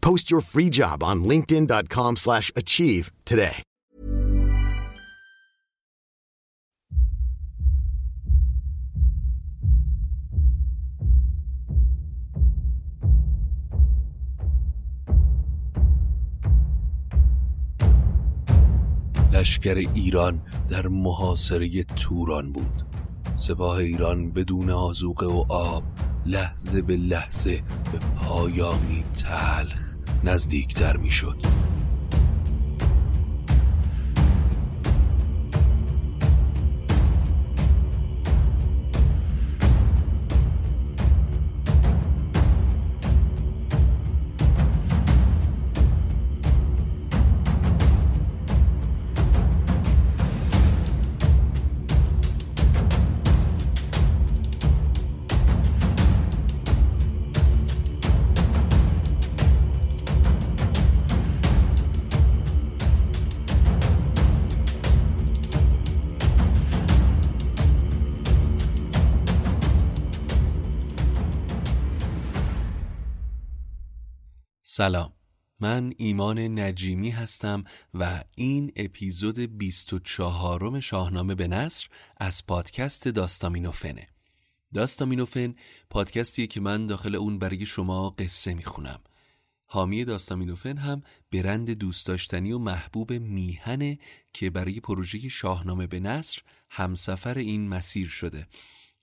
Post your free job on linkedin.com/achieve slash achieve today. لشکر ایران در محاصره توران بود سپاه ایران بدون آزوقه و آب لحظه به لحظه به پایانی تلخ نزدیکتر می‌شد. سلام. من ایمان نجیمی هستم و این اپیزود 24 شاهنامه به نصر از پادکست داستامینوفنه. داستامینوفن پادکستیه که من داخل اون برای شما قصه می‌خونم. حامی داستامینوفن هم برند دوست داشتنی و محبوب میهنه که برای پروژه شاهنامه به نصر همسفر این مسیر شده.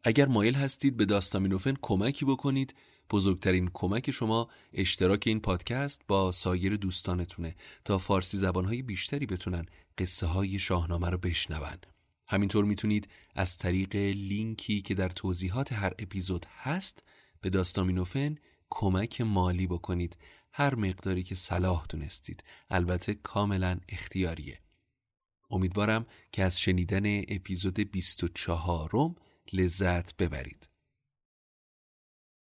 اگر مایل هستید به داستامینوفن کمکی بکنید بزرگترین کمک شما اشتراک این پادکست با سایر دوستانتونه تا فارسی زبانهای بیشتری بتونن قصه های شاهنامه رو بشنون. همینطور می‌تونید از طریق لینکی که در توضیحات هر اپیزود هست به داستامینوفن کمک مالی بکنید. هر مقداری که صلاح دونستید. البته کاملا اختیاریه. امیدوارم که از شنیدن اپیزود 24 روم لذت ببرید.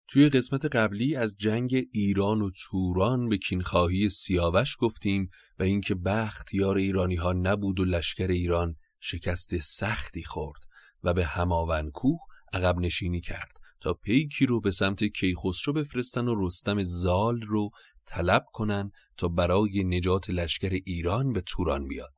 توی قسمت قبلی از جنگ ایران و توران به کینخواهی سیاوش گفتیم و اینکه بخت یار ایرانی ها نبود و لشکر ایران شکست سختی خورد و به هماون کوه عقب نشینی کرد تا پیکی رو به سمت کیخسرو بفرستن و رستم زال رو طلب کنن تا برای نجات لشکر ایران به توران بیاد.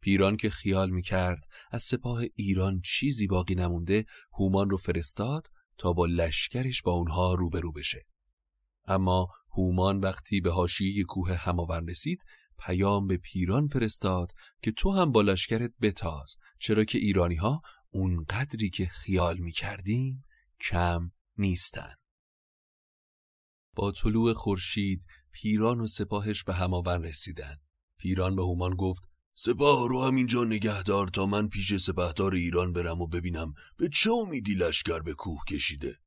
پیران که خیال می‌کرد از سپاه ایران چیزی باقی نمونده هومان رو فرستاد تا با لشکرش با اونها روبرو بشه. اما هومان وقتی به حاشیه کوه هماورن رسید پیام به پیران فرستاد که تو هم با لشکرت بتاز چرا که ایرانی ها اون قدری که خیال می کردیم کم نیستن. با طلوع خورشید پیران و سپاهش به هماورن رسیدن. پیران به هومان گفت سپاه رو همینجا نگهدار تا من پیش سپهدار ایران برم و ببینم به چه امیدی لشکر به کوه کشیده.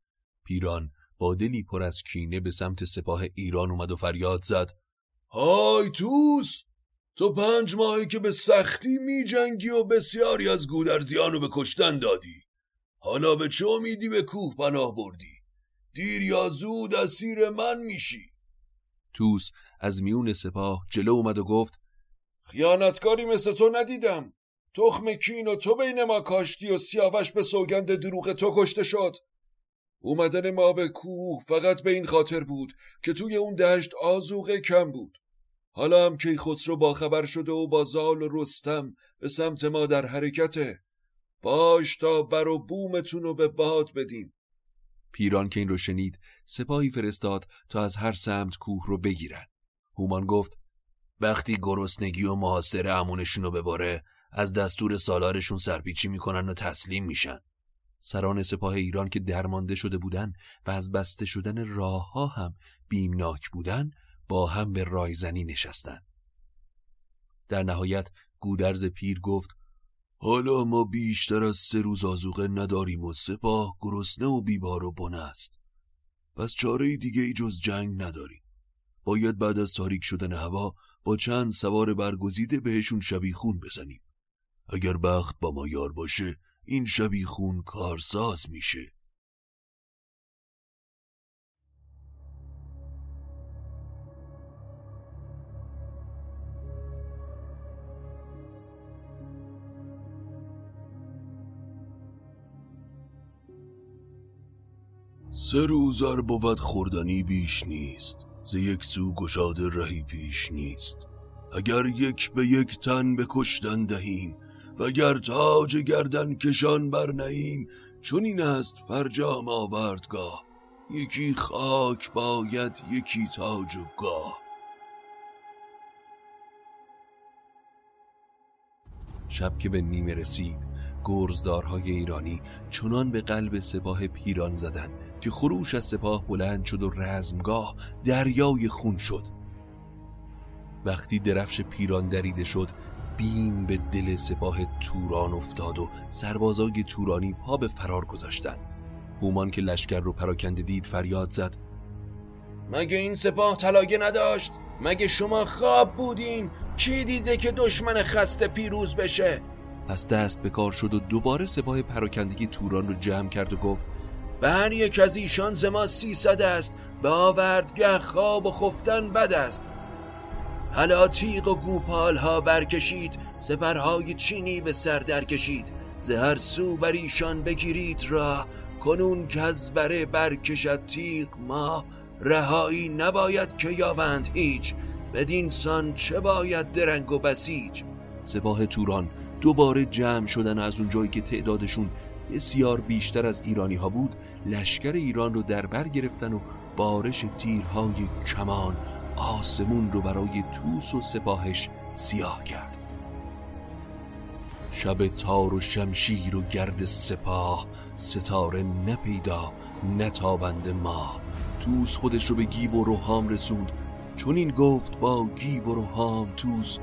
پیران با دلی پر از کینه به سمت سپاه ایران اومد و فریاد زد. های توس! تو پنج ماهی که به سختی می جنگی و بسیاری از گودرزیان رو به کشتن دادی. حالا به چه امیدی به کوه پناه بردی؟ دیر یا زود اسیر من میشی. توس از میون سپاه جلو اومد و گفت خیانتکاری مثل تو ندیدم. تخم کین و تو بین ما کاشتی و سیاوش به سوگند دروغ تو کشته شد. اومدن ما به کوه فقط به این خاطر بود که توی اون دشت آزوغه کم بود. حالا هم کی خسرو با خبر شده و با زال و رستم به سمت ما در حرکته. باش تا بر و بومتون رو به باد بدیم. پیران که این رو شنید سپاهی فرستاد تا از هر سمت کوه رو بگیرن. هومان گفت وقتی گرسنگی و محاصره امونشون رو بباره از دستور سالارشون سرپیچی می‌کنن و تسلیم میشن. سران سپاه ایران که درمانده شده بودن و از بسته شدن راه ها هم بیمناک بودن با هم به رایزنی نشستن. در نهایت گودرز پیر گفت حالا ما بیشتر از سه روز آزوقه نداریم و سپاه گرسنه و بیبار و بنه است. پس چاره دیگه ای جز جنگ نداریم. باید بعد از تاریک شدن هوا با چند سوار برگزیده بهشون شبیخون بزنیم. اگر بخت با ما یار باشه این شبیخون کارساز میشه. سه روزار بود خوردنی بیش نیست. ز یک سو گشاده رهی پیش نیست. اگر یک به یک تن به کشتن دهیم وگر تاج گردن کشان بر نهیم چون این است فرجام آوردگاه. یکی خاک باید یکی تاج و گاه. شب که به نیمه رسید گرزدارهای ایرانی چنان به قلب سپاه پیران زدند که خروش از سپاه بلند شد و رزمگاه دریای خون شد. وقتی درفش پیران دریده شد بیم به دل سپاه توران افتاد و سربازای تورانی پا به فرار گذاشتند. هومان که لشکر رو پراکنده دید فریاد زد. مگه این سپاه طلاگه نداشت؟ مگه شما خواب بودین؟ کی دیده که دشمن خسته پیروز بشه؟ پس دست به کار شد و دوباره سپاه پراکندگی توران رو جمع کرد و گفت به هر یک از ایشان زما سیصد است به آوردگه خواب و خفتن بد است. حالا تیغ و گوپال ها برکشید سپرهای چینی به سر در کشید زهر سو بر ایشان بگیرید راه کنون که از بره برکشد تیغ ما. رهایی نباید که یابند هیچ بدین سان چه باید درنگ و بسیج؟ سپاه توران دوباره جمع شدن از اون جایی که تعدادشون بسیار بیشتر از ایرانی ها بود لشکر ایران رو در بر گرفتن و بارش تیرهای کمان آسمون رو برای توس و سپاهش سیاه کرد. شب تار و شمشیر و گرد سپاه ستاره نپیدا نتابند ما. توس خودش رو به گیو و روحام رسوند. چون این گفت با گیو و روحام توس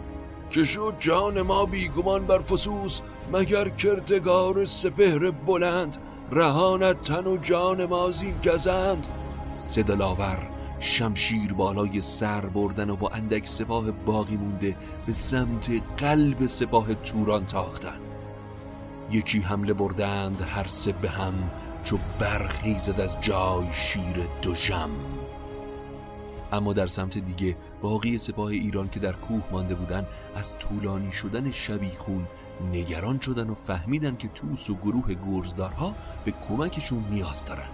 که شد جان ما بیگمان بر فسوس مگر کردگار سپهر بلند رهانت تن و جان ما زین گزند. سدلاور شمشیر بالای سر بردن و با اندک سپاه باقی مونده به سمت قلب سپاه توران تاختن. یکی حمله بردند هر سه به هم چو برخیزد از جای شیر دو جم اما در سمت دیگه باقی سپاه ایران که در کوه مانده بودن از طولانی شدن شبیخون نگران شدن و فهمیدن که توس و گروه گرزدارها به کمکشون نیاز دارن.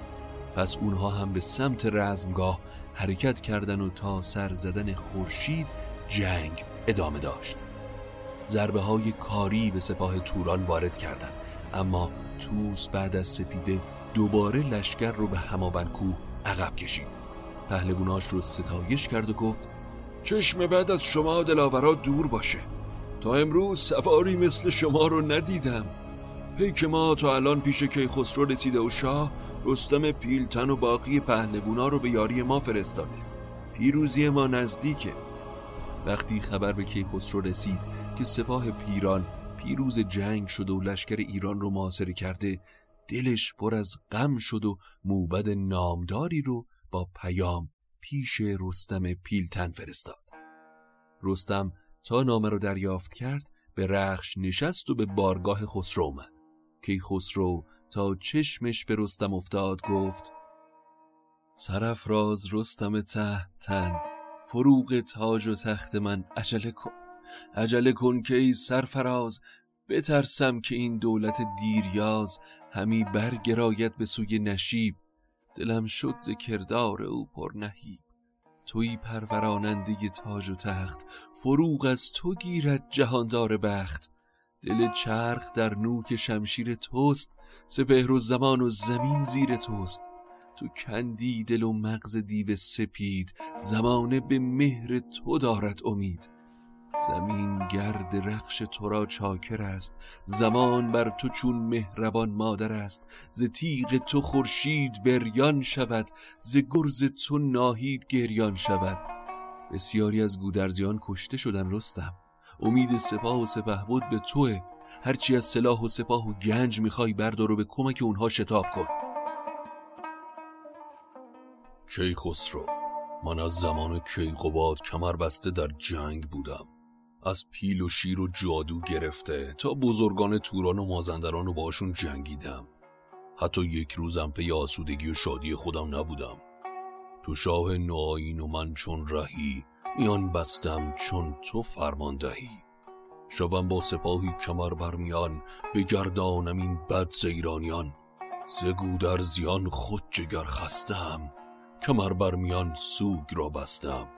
پس اونها هم به سمت رزمگاه حرکت کردن و تا سر زدن خورشید جنگ ادامه داشت. ضربه های کاری به سپاه توران وارد کردند اما توس بعد از سپیده دوباره لشکر رو به هماون کوه عقب کشید. پهلووناش رو ستایش کرد و گفت چشم بعد از شما دلاورا دور باشه. تا امروز سواری مثل شما رو ندیدم. پیک ما تا الان پیش کیخسرو رسیده و شاه رستم پیلتن و باقی پهلوونا رو به یاری ما فرستاده. پیروزی ما نزدیکه. وقتی خبر به کیخسرو رسید که سپاه پیران پیروز جنگ شده و لشکر ایران رو محاصره کرده دلش پر از غم شد و موبد نامداری رو با پیام پیش رستم پیلتن فرستاد. رستم تا نامه رو دریافت کرد به رخش نشست و به بارگاه خسرو اومد. کی خسرو تا چشمش به رستم افتاد گفت سرفراز رستم تحتن فروغ تاج و تخت من عجله کن. عجله کن که ای سرفراز بترسم که این دولت دیریاز همی برگرایت به سوی نشیب. دلم شد ز کردار او پر نهیب. توی پروراننده تاج و تخت فروغ از تو گیرد جهاندار بخت. دل چرخ در نوک شمشیر توست سپهر و زمان و زمین زیر توست. تو کندی دل و مغز دیو سپید زمانه به مهر تو دارد امید. زمین گرد رخش تو را چاکر است. زمان بر تو چون مهربان مادر است. ز تیغ تو خورشید بریان شود. ز گرز تو ناهید گریان شود. بسیاری از گودرزیان کشته شدن رستم. امید سپاه و سپه بود به توه. هرچی از سلاح و سپاه و گنج می‌خوای بردار و به کمک اونها شتاب کن. کی خسرو؟ من از زمان کیقوباد کمر بسته در جنگ بودم. از پیل و شیر و جادو گرفته تا بزرگان توران و مازندران و باشون جنگیدم. حتی یک روزم پی آسودگی و شادی خودم نبودم. تو شاه نوآیین و من چون رهی میان بستم چون تو فرمان دهی. شوم با سپاهی کمر برمیان بگردانم این بد زیرانیان. زگو در زیان خود جگر خستم کمر برمیان سوگ را بستم.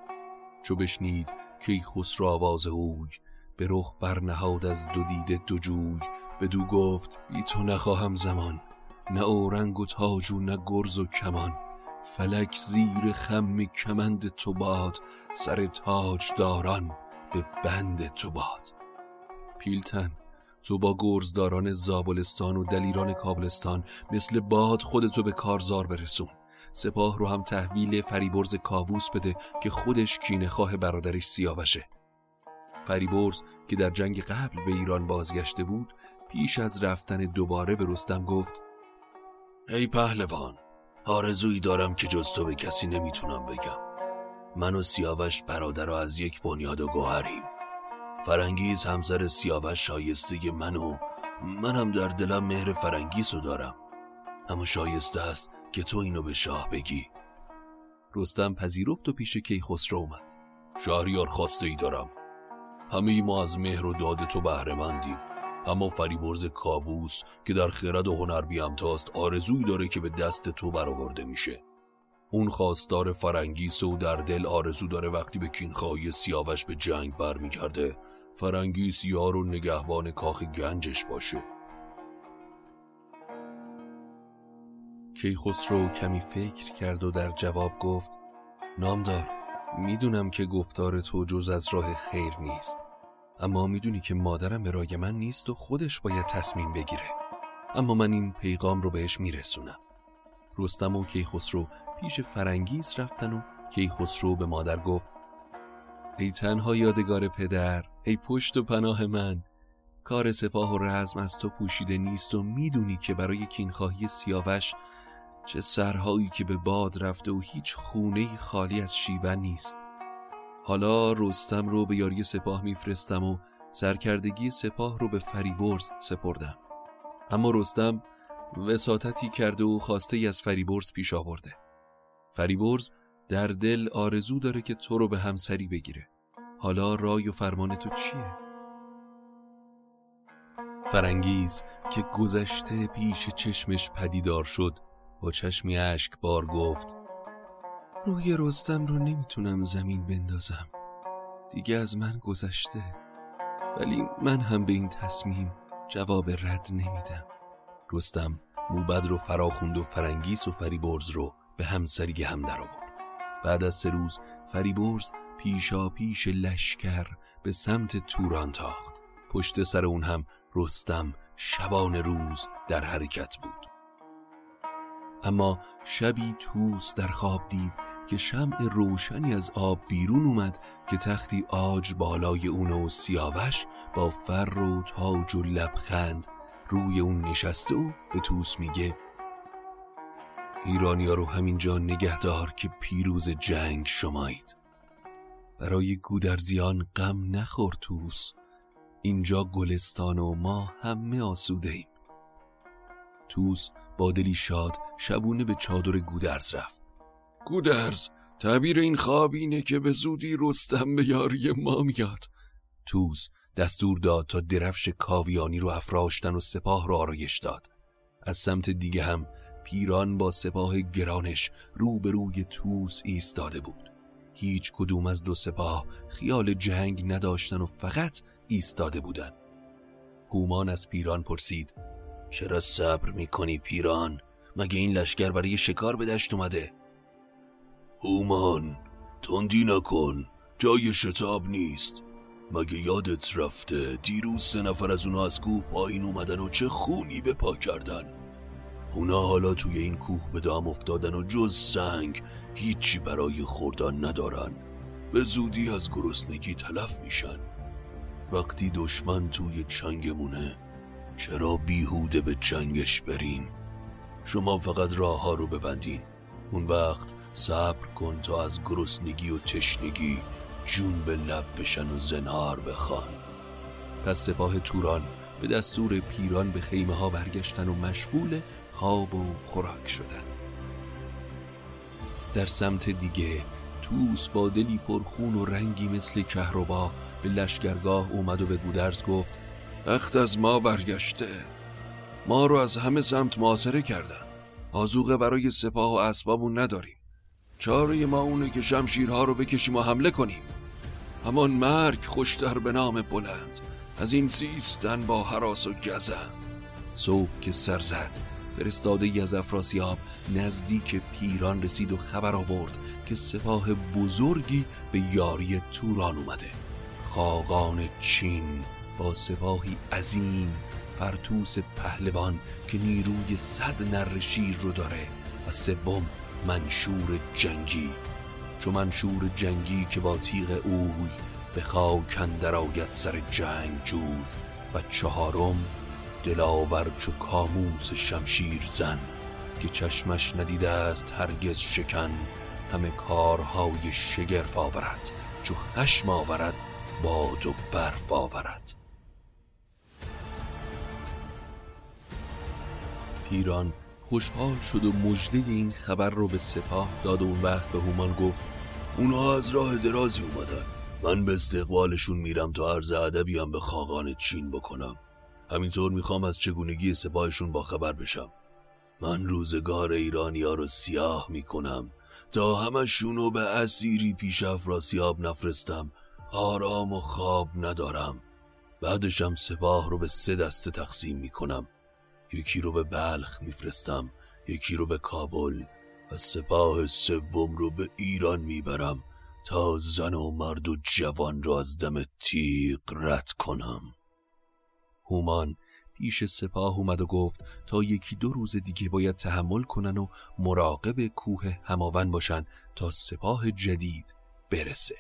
چو بشنید کی خسرو آواز اوی به رخ برنهاد از دو دیده دو جوی. بدو گفت بی تو نخواهم زمان نه اورنگ و تاج و نه گرز و کمان. فلک زیر خم کمند تو باد سر تاج داران به بند تو باد. پیلتن تو با گرزداران زابلستان و دلیران کابلستان مثل باد خودتو به کارزار برسون. سپاه رو هم تحویل فریبرز کاووس بده که خودش کینه خواه برادرش سیاوشه. فریبرز که در جنگ قبل به ایران بازگشته بود پیش از رفتن دوباره به رستم گفت ای پهلوان آرزویی دارم که جز تو به کسی نمی‌تونم بگم. من و سیاوش برادر از یک بنیاد و گوهریم. فرنگیز همسر سیاوش شایسته من و منم در دلم مهر فرنگیز رو دارم. اما شایسته است که تو اینو به شاه بگی. رستم پذیرفت و پیش کیخسرو اومد. شهریار خواسته ای دارم. همه ما از مهر و داد تو بهره مندیم اما فریبرز کاووس که در خرد و هنر بیامتاست آرزویی داره که به دست تو برآورده میشه. اون خواستار فرنگیس و در دل آرزو داره وقتی به کینخواهی سیاوش به جنگ برمیگرده فرنگیس یار و نگهبان کاخ گنجش باشه. کیخسرو کمی فکر کرد و در جواب گفت نامدار می‌دونم که گفتار تو جز از راه خیر نیست اما می‌دونی که مادرم برای من نیست و خودش باید تصمیم بگیره. اما من این پیغام رو بهش میرسونم. رستم و کیخسرو پیش فرنگیس رفتن و کیخسرو به مادر گفت ای تنها یادگار پدر ای پشت و پناه من. کار سپاه و رزم از تو پوشیده نیست و می‌دونی که برای کینخواهی سیاوش چه سرهایی که به باد رفته و هیچ خونه خالی از شیون نیست. حالا رستم رو به یاری سپاه میفرستم و سرکردگی سپاه رو به فریبرز سپردم. اما رستم وساطتی کرده و خواسته ای از فریبرز پیش آورده. فریبرز در دل آرزو داره که تو رو به همسری بگیره. حالا رای و فرمان تو چیه؟ فرنگیز که گذشته پیش چشمش پدیدار شد با چشمی اشک بار گفت روی رستم رو نمی‌تونم زمین بندازم. دیگه از من گذشته ولی من هم به این تصمیم جواب رد نمیدم. رستم موبد رو فراخوند و فرنگیس و فریبرز رو به همسری هم در آورد. بعد از سه روز فریبرز پیشا پیش لشکر به سمت توران تاخت. پشت سر اون هم رستم شبان روز در حرکت بود. اما شبی توس در خواب دید که شمع روشنی از آب بیرون اومد که تختی آج بالای اون و سیاوش با فر و تاج و لبخند روی اون نشسته و به توس میگه ایرانیا رو همینجا نگهدار که پیروز جنگ شمایید. برای گودرزیان غم نخور توس اینجا گلستان و ما همه آسوده ایم. توس با دلی شاد شبونه به چادر گودرز رفت. گودرز تعبیر این خواب اینه که به زودی رستم به یاری ما میاد. توس دستور داد تا درفش کاویانی رو افراشتن و سپاه رو آرایش داد. از سمت دیگه هم پیران با سپاه گرانش روبروی توس ایستاده بود. هیچ کدوم از دو سپاه خیال جنگ نداشتن و فقط ایستاده بودن. هومان از پیران پرسید چرا صبر می‌کنی پیران؟ مگه این لشکر برای شکار به دشت اومده؟ هومان تندی نکن جای شتاب نیست. مگه یادت رفته دیروز سه نفر از اونا از کوه پایین اومدن و چه خونی به پا کردن؟ اونا حالا توی این کوه به دام افتادن و جز سنگ هیچی برای خوردن ندارن. به زودی از گرسنگی تلف میشن. وقتی دشمن توی چنگمونه چرا بیهوده به جنگش بریم؟ شما فقط راه ها رو ببندین. اون وقت صبر کن تا از گرسنگی و تشنگی جون به لب بشن و زنار بخوان. پس سپاه توران به دستور پیران به خیمه ها برگشتن و مشغول خواب و خوراک شدن. در سمت دیگه توس با دلی پرخون و رنگی مثل کهربا به لشگرگاه اومد و به گودرز گفت وقت از ما برگشته. ما رو از همه سمت محاصره کردن. آزوقه برای سپاه و اسبابون نداریم. چاره ما اونه که شمشیرها رو بکشیم و حمله کنیم. همان مرگ خوشتر به نام بلند. از این زیستن با حراس و گزند. صبح که سر زد فرستاده ای از افراسیاب نزدیک پیران رسید و خبر آورد که سپاه بزرگی به یاری توران اومده. خاقان چین با سپاهی عظیم فرتوس پهلوان که نیروی صد نر شیر رو داره و سوم منشور جنگی. چو منشور جنگی که با تیغ اوی به خاک اندر آید سر جنگ جوی و چهارم دلاور چو کاموس شمشیر زن که چشمش ندیده است هرگز شکن همه کارهای شگرف آورد چو خشم آورد باد و برف آورد. پیران خوشحال شد و مژده این خبر رو به سپاه داد و اون وقت به هومان گفت اونا از راه درازی اومدن. من به استقبالشون میرم تا عرض ادبی هم به خاقان چین بکنم. همینطور می‌خوام از چگونگی سپاهشون با خبر بشم. من روزگار ایرانی ها رو سیاه می‌کنم. تا همشونو به اسیری پیش افراسیاب نفرستم. آرام و خواب ندارم. بعدشم سپاه رو به سه دسته تقسیم می‌کنم. یکی رو به بلخ میفرستم یکی رو به کابل و سپاه سوم رو به ایران می‌برم تا زن و مرد و جوان را از دم تیغ رد کنم. هومان پیش سپاه اومد و گفت تا یکی دو روز دیگه باید تحمل کنن و مراقب کوه هماون باشن تا سپاه جدید برسه.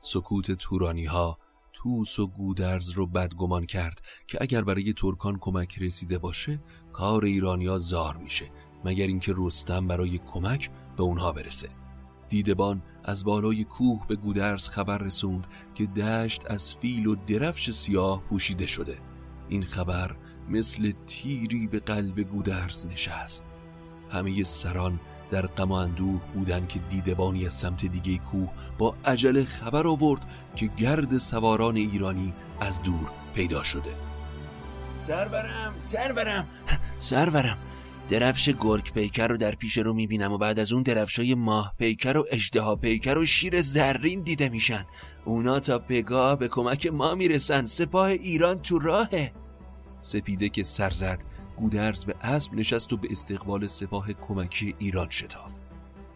سکوت تورانی ها توس و گودرز رو بدگمان کرد که اگر برای ترکان کمک رسیده باشه کار ایرانیا زار میشه مگر اینکه رستم برای کمک به اونها برسه. دیدبان از بالای کوه به گودرز خبر رسوند که دشت از فیل و درفش سیاه پوشیده شده. این خبر مثل تیری به قلب گودرز نشست. همه سران در غم و اندوه بودن که دیدبانی از سمت دیگه کوه با عجله خبر آورد که گرد سواران ایرانی از دور پیدا شده. سرورم سرورم. سرورم. درفش گرگ پیکر رو در پیش رو می‌بینم و بعد از اون درفشای ماه پیکر و اجدها پیکر و شیر زرین دیده میشن. اونا تا پگاه به کمک ما می‌رسن. سپاه ایران تو راهه. سپیده که سر زد گودرز به اسب نشست و به استقبال سپاه کمکی ایران شتاف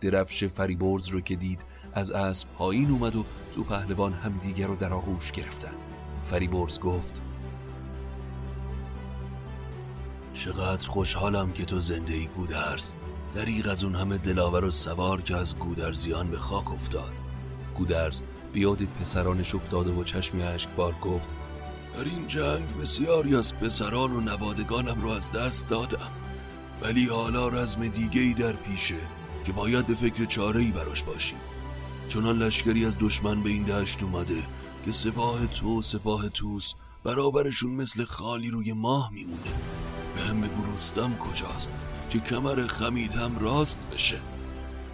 درفش فریبرز رو که دید از اسب پایین اومد و تو پهلوان هم دیگر رو در آغوش گرفتن. فریبرز گفت چقدر خوشحالم که تو زنده ای گودرز. دریغ از اون همه دلاور و سوار که از گودرزیان به خاک افتاد. گودرز بیاد پسرانش افتاده و چشمی بار گفت در این جنگ بسیاری از پسران و نوادگانم رو از دست دادم. ولی حالا رزم دیگه ای در پیشه که باید به فکر چاره ای براش باشیم. چنان لشکری از دشمن به این دشت اومده که سپاه تو سپاه توس برابرشون مثل خالی روی ماه میمونه. به هم بگو رستم کجاست که کمر خمید هم راست بشه.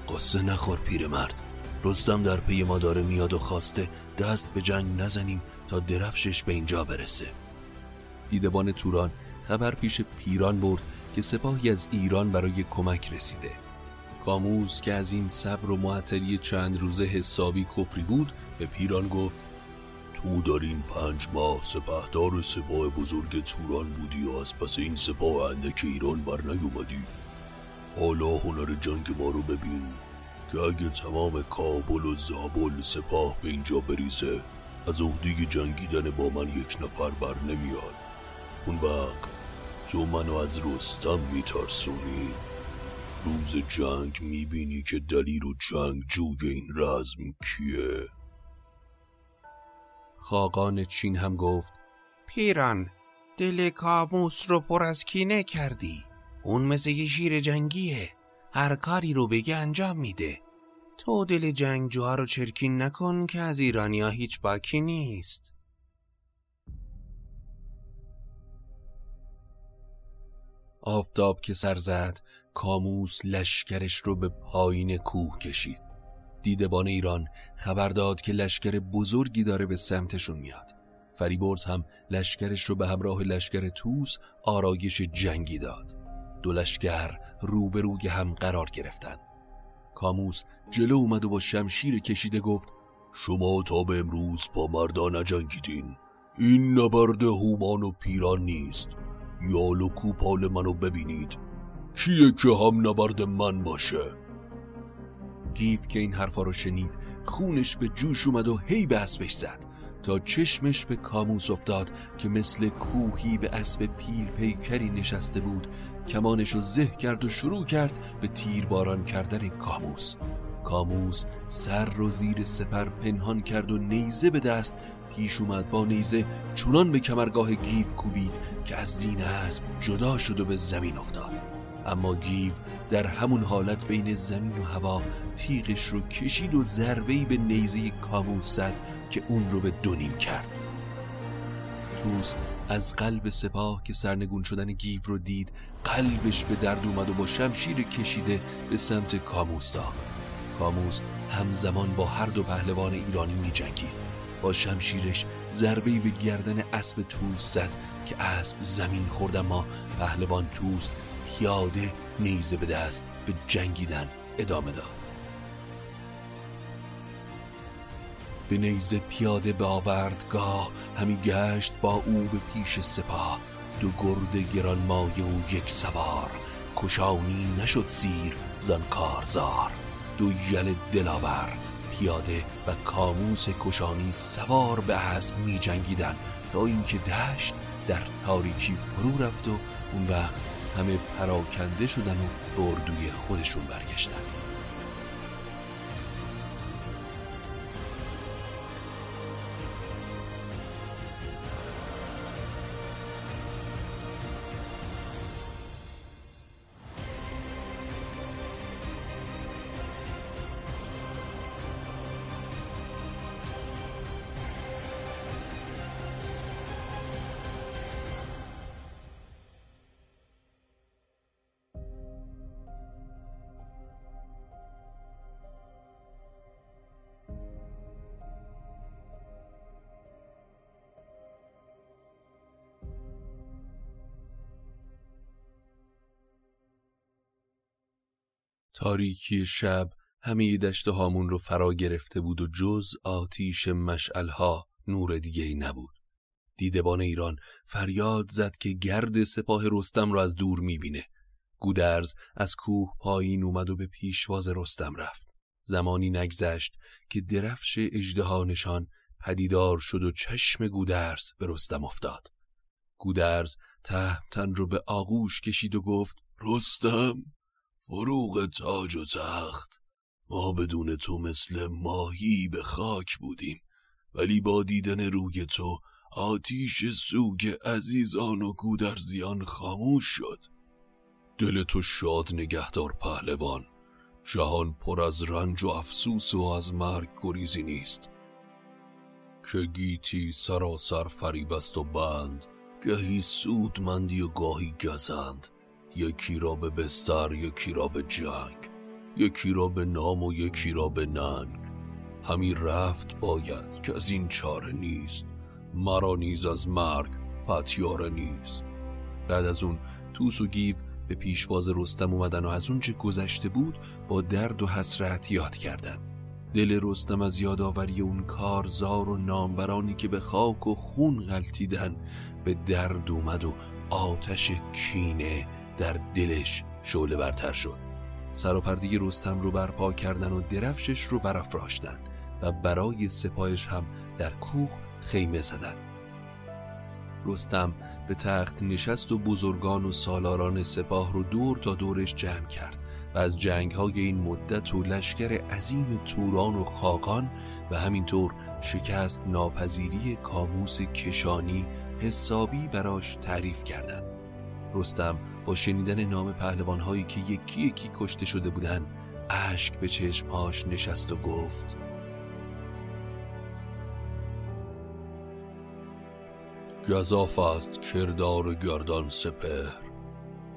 قصه نخور پیرمرد. رستم در پی ما داره میاد و خواسته دست به جنگ نزنیم تا درفشش به اینجا برسه. دیدبان توران خبر پیش پیران برد که سپاهی از ایران برای کمک رسیده. کاموز که از این صبر و معطلی چند روزه حسابی کفری بود به پیران گفت تو در این پنج ماه سپهدار سپاه بزرگ توران بودی و از پس این سپاه اندک ایران بر نیومدی. حالا هنر جنگ ما رو ببین که اگه تمام کابل و زابل سپاه به اینجا بریزه از عهده جنگیدن با من یک نفر بر نمیاد. اون وقت تو منو از رستم میترسونی؟ روز جنگ می‌بینی که دلیر و جنگ جوی این رزم کیه؟ خاقان چین هم گفت پیران دل کاموس رو پر از کینه کردی. اون مثل یه شیر جنگیه. هر کاری رو بگه انجام میده. تو دل جنگجوها رو چرکین نکن که از ایرانیا هیچ باکی نیست. آفتاب که سر زد کاموس لشکرش رو به پایین کوه کشید. دیدبان ایران خبر داد که لشکر بزرگی داره به سمتشون میاد. فریبرز هم لشکرش رو به همراه لشکر توس آرایش جنگی داد. دو لشکر روبروی هم قرار گرفتن. کاموس جلو اومد و با شمشیر کشیده گفت شما تا به امروز با مردا نجنگیدین. این نبرد هومان و پیران نیست. یال و کوپال منو ببینید. کیه که هم نبرد من باشه؟ گیو که این حرفا رو شنید خونش به جوش اومد و هی به اسبش زد. تا چشمش به کاموس افتاد که مثل کوهی به اسب پیل پیکری نشسته بود کمانش رو زه کرد و شروع کرد به تیر باران کردن کاموس. کاموس سر رو زیر سپر پنهان کرد و نیزه به دست پیش اومد. با نیزه چنان به کمرگاه گیو کوبید که از زین اسب جدا شد و به زمین افتاد. اما گیو در همون حالت بین زمین و هوا تیغش رو کشید و ضربه‌ای به نیزه کاموس زد که اون رو به دونیم کرد. توس از قلب سپاه که سرنگون شدن گیو رو دید قلبش به درد اومد و با شمشیر کشیده به سمت کاموس داد کاموس همزمان با هر دو پهلوان ایرانی می جنگید با شمشیرش ضربه‌ای به گردن اسب توس زد که اسب زمین خورد اما پهلوان توس پیاده نیزه به دست به جنگیدن ادامه داد. به نیزه پیاده به آوردگاه همی گشت با او به پیش سپاه. دو گرد گران مایه و یک سوار. کشانی نشد سیر زن کارزار. دو یل دلاور. پیاده و کاموس کشانی سوار به اسب می جنگیدن. تا اینکه دشت در تاریکی فرو رفت و اون وقت همه پراکنده شدن و به اردوی خودشون برگشتن. تاریکی شب همه دشت هامون رو فرا گرفته بود و جز آتیش مشعلها نور دیگه ای نبود. دیدبان ایران فریاد زد که گرد سپاه رستم را از دور می‌بینه. گودرز از کوه پایین اومد و به پیشواز رستم رفت. زمانی نگذشت که درفش اجدها نشان پدیدار شد و چشم گودرز به رستم افتاد. گودرز تهمتن رو به آغوش کشید و گفت رستم فروغ تاج و تخت. ما بدون تو مثل ماهی به خاک بودیم ولی با دیدن روی تو آتیش سوگ عزیزان و گودرزیان خاموش شد. دل تو شاد نگهدار پهلوان. جهان پر از رنج و افسوس و از مرگ گریزی نیست. که گیتی سراسر فریب است و بند گهی سودمندی و گاهی گزند. یکی را به بستر یکی را به جنگ یکی را به نام و یکی را به ننگ. همی رفت باید که از این چاره نیست. مرا نیز از مرگ پتیاره نیست. بعد از اون توس و گیو به پیشواز رستم اومدن و از اون چه گذشته بود با درد و حسرت یاد کردن. دل رستم از یادآوری اون کارزار و نامورانی که به خاک و خون غلطیدن به درد اومد و آتش کینه در دلش شعله برتر شد سر و پردگی رستم رو برپا کردن و درفشش رو برافراشتن و برای سپاهش هم در کوه خیمه زدن رستم به تخت نشست و بزرگان و سالاران سپاه رو دور تا دورش جمع کرد و از جنگ های این مدت و لشکر عظیم توران و خاقان و همینطور شکست ناپذیری کاموس کشانی حسابی براش تعریف کردند. رستم شنیدن نام پهلوان هایی که یکی یکی کشته شده بودن اشک به چشمهاش نشست و گفت گذاف است کردار گردان سپهر.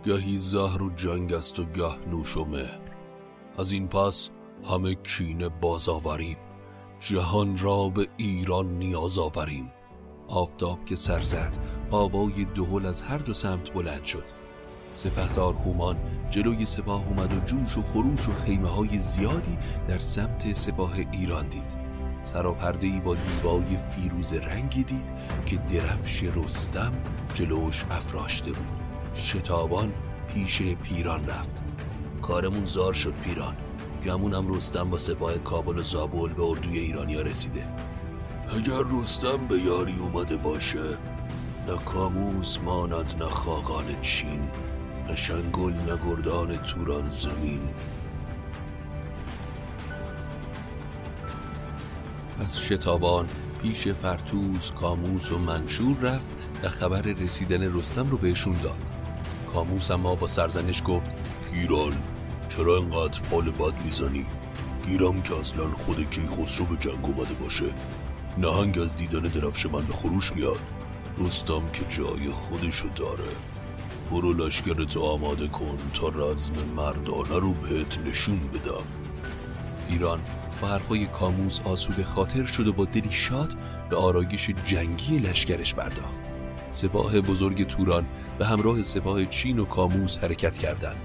گهی زهر و جنگ است و گه نوش و مهر. از این پس همه کینه باز آوریم. جهان را به ایران نیاز آوریم. آفتاب که سر زد آوای دهل از هر دو سمت بلند شد. سپهدار هومان جلوی سپاه اومد و جوش و خروش و خیمه های زیادی در سمت سپاه ایران دید. سراپرده ای با دیبای فیروز رنگی دید که درفش رستم جلوش افراشته بود. شتابان پیش پیران رفت. کارمون زار شد پیران. گمونم رستم با سپاه کابل و زابل به اردوی ایرانیا رسیده. اگر رستم به یاری اومده باشه نه کاموس ماند نه خاقان چین. نه شنگل نه گردان توران زمین. پس شتابان پیش فرتوس کاموس و منشور رفت و خبر رسیدن رستم رو بهشون داد. کاموس اما با سرزنش گفت پیران چرا انقدر فال بد می‌زنی؟ گیرم که اصلا خود کیخسرو به جنگ اومده باشه. نهنگ از دیدن درفش من به خروش میاد. رستم که جای خودشو داره. برو لشکرتو آماده کن تا رزم مردانه رو بهت نشون بدم. ایران با حرفای کاموس آسوده خاطر شد و با دلی شاد به آرایش جنگی لشکرش پرداخت. سپاه بزرگ توران به همراه سپاه چین و کاموس حرکت کردند.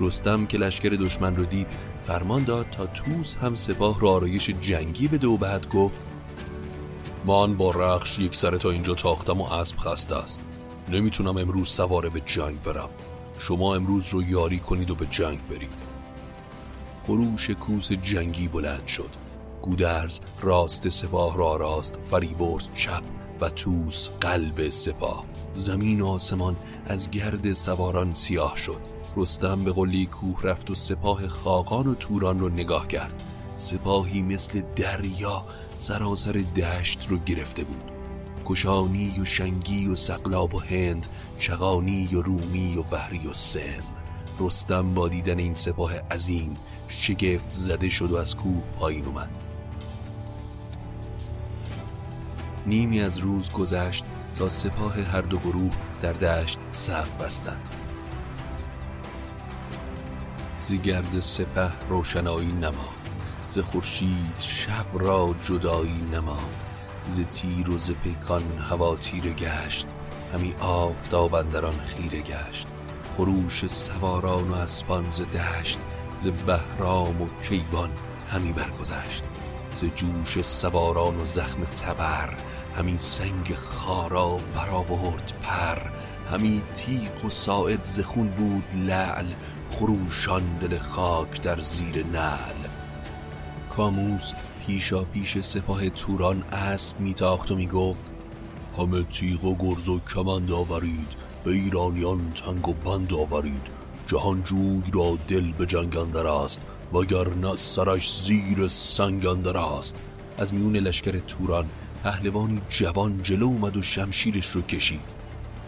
رستم که لشکر دشمن رو دید فرمان داد تا توس هم سپاه را آرایش جنگی بده و بعد گفت من با رخش یک سر تا اینجا تاختم و اسب خسته است. نمی‌تونم امروز سواره به جنگ برم. شما امروز رو یاری کنید و به جنگ برید. خروش کوس جنگی بلند شد. گودرز راست سپاه را راست فریبرز چپ و توس قلب سپاه. زمین و آسمان از گرد سواران سیاه شد. رستم به قلی کوه رفت و سپاه خاقان و توران رو نگاه کرد. سپاهی مثل دریا سراسر دشت رو گرفته بود. کشانی و شنگی و سقلاب و هند چغانی و رومی و وحری و سند. رستم با دیدن این سپاه عظیم شگفت زده شد و از کوه پایین اومد. نیمی از روز گذشت تا سپاه هر دو گروه در دشت صف بستند. زیگرد سپه روشنایی نماد ز خورشید شب را جدایی نماد ز تیر و ز پیکان هوا تیر گشت همی آفتاب اندران خیره گشت. خروش سواران و اسبان ز دشت ز بهرام و کیوان همی برگذشت. ز جوش سواران و زخم تبر همی سنگ خارا برآورد پر همی تیغ و ساعد ز خون بود لعل خروشان دل خاک در زیر نعل. کاموس پیشا پیش سپاه توران اسب میتاخت و می‌گفت همه تیغ و گرز و کمند آورید به ایرانیان تنگ و بند آورید. جهانجوی را دل به جنگ اندر است وگرنه سرش زیر سنگ اندر است. از میون لشکر توران پهلوانی جوان جلو اومد و شمشیرش رو کشید.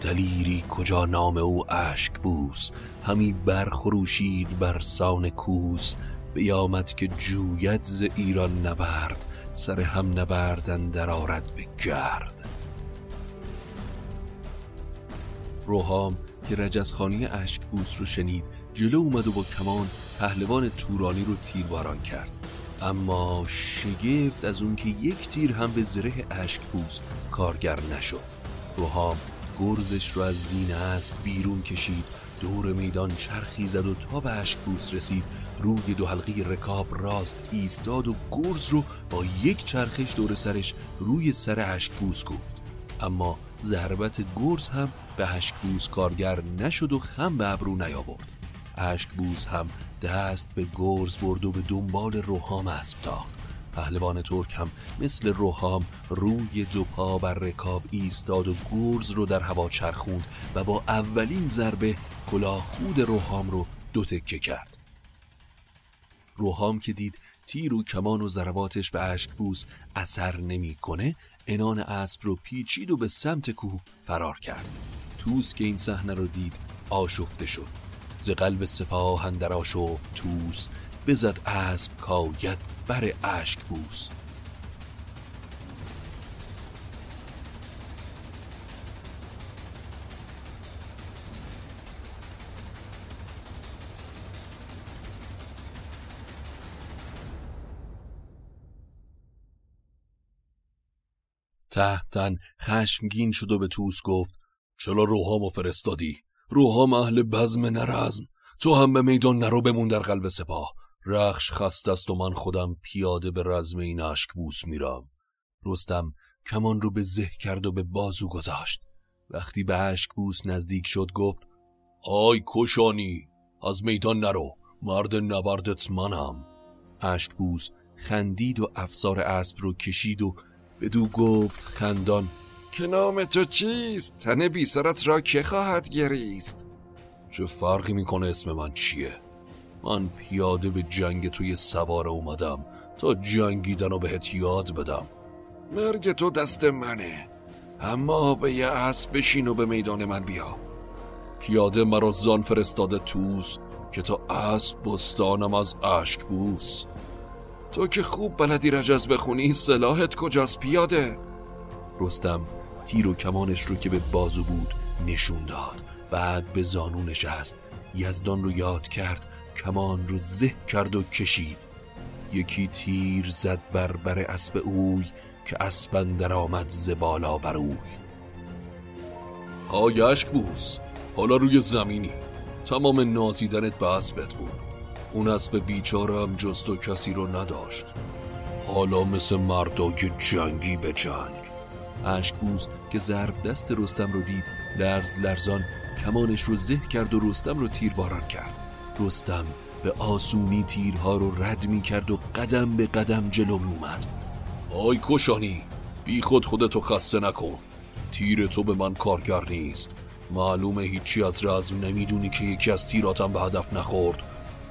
دلیری کجا نام او اشک بوس؟ همی برخروشید بر سان کوس بیامد که جوید ز ایران نبرد سر هم نبردن در آرد به گرد. روحام که رجزخانی بوس رو شنید جلو اومد و با کمان پهلوان تورانی رو تیرباران کرد. اما شگفت از اون که یک تیر هم به زره اشکبوس کارگر نشد. روحام گرزش رو از زین اسب بیرون کشید دور میدان چرخی زد و تا به اشکبوس رسید. روی دو حلقه رکاب راست ایستاد و گرز رو با یک چرخش دور سرش روی سر اشکبوس گفت. اما ضربت گرز هم به اشکبوس کارگر نشد و خم به ابرو نیاورد. اشکبوس هم دست به گرز برد و به دنبال روحام اسب تاخت. پهلوان ترک هم مثل روحام روی دو پا بر رکاب ایستاد و گرز رو در هوا چرخوند و با اولین ضربه کلاه خود روحام رو دو تکه کرد. روحام که دید تیر و کمان و ضرباتش به اشکبوس اثر نمی‌کنه انان اسب رو پیچید و به سمت کوه فرار کرد. توس که این صحنه رو دید آشفته شد. ز قلب سپاه اندر آشفت توس بزد اسب کاید بر اشک بوس. تهتن خشمگین شد و به توس گفت چرا روحامو فرستادی؟ روحام اهل بزم نرزم. تو هم به میدان نرو بمون در قلب سپاه. رخش خست است و من خودم پیاده به رزم این اشک بوس میرم. رستم کمان رو به زه کرد و به بازو گذاشت. وقتی به اشک بوس نزدیک شد گفت آی کشانی از میدان نرو. مرد نبردت منم. اشک بوس خندید و افسار اسب رو کشید و بدو گفت خندان که نام تو چیست؟ تن بی سرت را که خواهد گریست؟ چه فرقی می‌کنه اسم من چیه؟ من پیاده به جنگ توی سوار اومدم تا جنگیدن و بهت یاد بدم مرگ تو دست منه اما به یه اسب بشین و به میدان من بیا پیاده مرا زان فرستاده توس که تا اسب بستانم از اشک بوس تو که خوب بلدی رجز بخونی سلاحت کجاست پیاده؟ رستم تیر و کمانش رو که به بازو بود نشون داد. بعد به زانو نشست. یزدان رو یاد کرد کمان رو زه کرد و کشید. یکی تیر زد بر بر اسب اوی که اسبن در آمد زبالا بر اوی. آیشک بوس حالا روی زمینی. تمام نازیدنت به اسبت بود. اون اسب بیچاره هم جست و کسی رو نداشت. حالا مثل مردای جنگی به جنگ. اشکبوس که ضرب دست رستم رو دید لرز لرزان کمانش رو زه کرد و رستم رو تیر باران کرد. رستم به آسونی تیرها رو رد می کرد و قدم به قدم جلو می اومد. آی کشانی بی خود خودتو خسته نکن. تیر تو به من کارگر نیست. معلومه هیچی از رزم نمی‌دونی که یکی از تیراتم به هدف نخورد.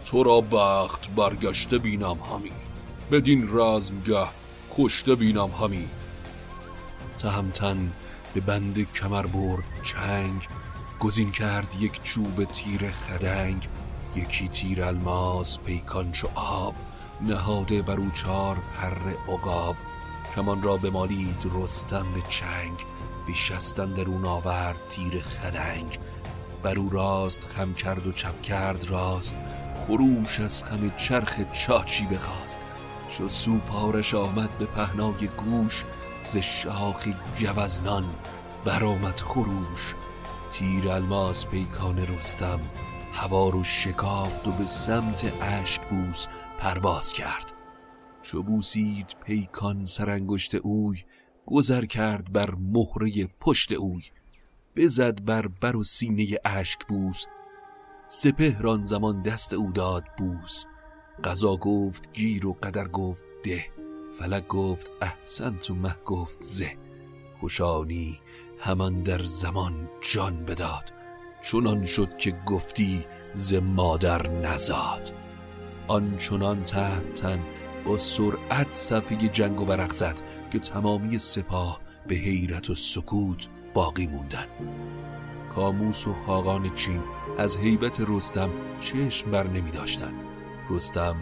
تو را بخت برگشته بینم همی؟ بدین رزمگه کشته بینم همی. تهمتن به بند کمر برد چنگ گزین کرد یک چوب تیر خدنگ. یکی تیر الماس پیکان چو آب نهاده بر او چار پر عقاب. کمان را به مالید رستم به چنگ بیشستن در اون آورد تیر خدنگ. بر او راست خم کرد و چپ کرد راست. خروش از خم چرخ چاچی بخواست. چو سوپارش آمد به پهنای گوش ز شاخ جوزنان برآمد خروش. تیر الماس پیکان رستم هوا رو شکافت و به سمت اشک بوس پرواز کرد. چو بوسید پیکان سرانگشت اوی گذر کرد بر مهره پشت اوی. بزد بر بر و سینه اشک بوس سپهران زمان دست او داد بوس. قضا گفت گیر و قدر گفت ده. فلک گفت احسن تو مه گفت زه. خوشانی همان در زمان جان بداد. چونان شد که گفتی ز مادر نزاد. آنچنان تهمتن با سرعت صفحه جنگ و ورق زد که تمامی سپاه به حیرت و سکوت باقی موندن. کاموس و خاقان چین از حیبت رستم چشم بر نمی داشتن. رستم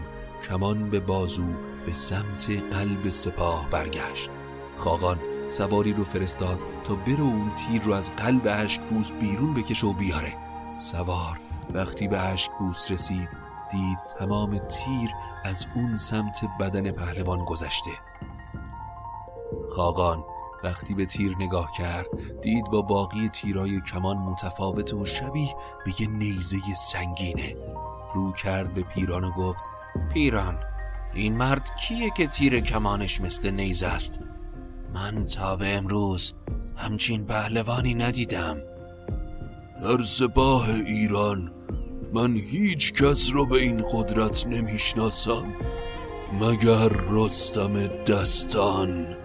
کمان به بازو به سمت قلب سپاه برگشت. خاقان سواری رو فرستاد تا برو اون تیر رو از قلب اشکبوس بیرون بکشه و بیاره. سوار وقتی به اشکبوس رسید دید تمام تیر از اون سمت بدن پهلوان گذشته. خاقان وقتی به تیر نگاه کرد دید با باقی تیرای کمان متفاوت و شبیه به یه نیزه سنگینه. رو کرد به پیران و گفت پیران این مرد کیه که تیر کمانش مثل نیزه است؟ من تا به امروز همچین پهلوانی ندیدم. در سپاه ایران من هیچ کس رو به این قدرت نمی‌شناسم مگر رستم دستان.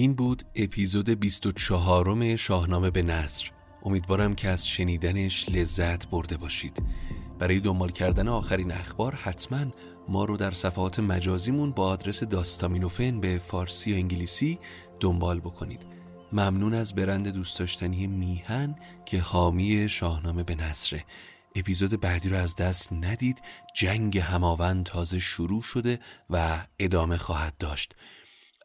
این بود اپیزود 24 شاهنامه به نصر امیدوارم که از شنیدنش لذت برده باشید. برای دنبال کردن آخرین اخبار حتما ما رو در صفحات مجازیمون با آدرس داستامینوفن به فارسی و انگلیسی دنبال بکنید. ممنون از برند دوست داشتنی میهن که حامی شاهنامه به نصره اپیزود بعدی رو از دست ندید. جنگ هماوند تازه شروع شده و ادامه خواهد داشت.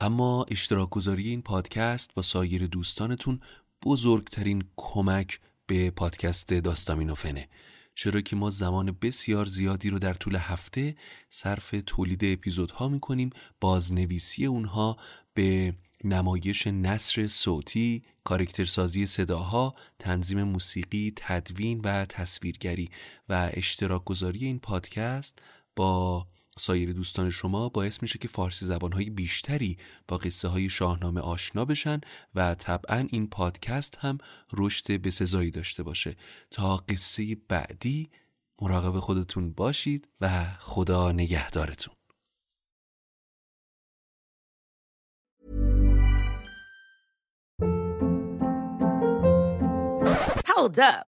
اما اشتراک گذاری این پادکست با سایر دوستانتون بزرگترین کمک به پادکست داستامینوفنه. چرا که ما زمان بسیار زیادی رو در طول هفته صرف تولید اپیزودها می‌کنیم بازنویسی اونها به نمایش نصر صوتی، کارکترسازی صداها، تنظیم موسیقی، تدوین و تصویرگری. و اشتراک گذاری این پادکست با سایر دوستان شما باعث میشه که فارسی زبانهای بیشتری با قصه های شاهنامه آشنا بشن و طبعا این پادکست هم رشد بسزایی داشته باشه تا قصه بعدی مراقب خودتون باشید و خدا نگهدارتون Hold up.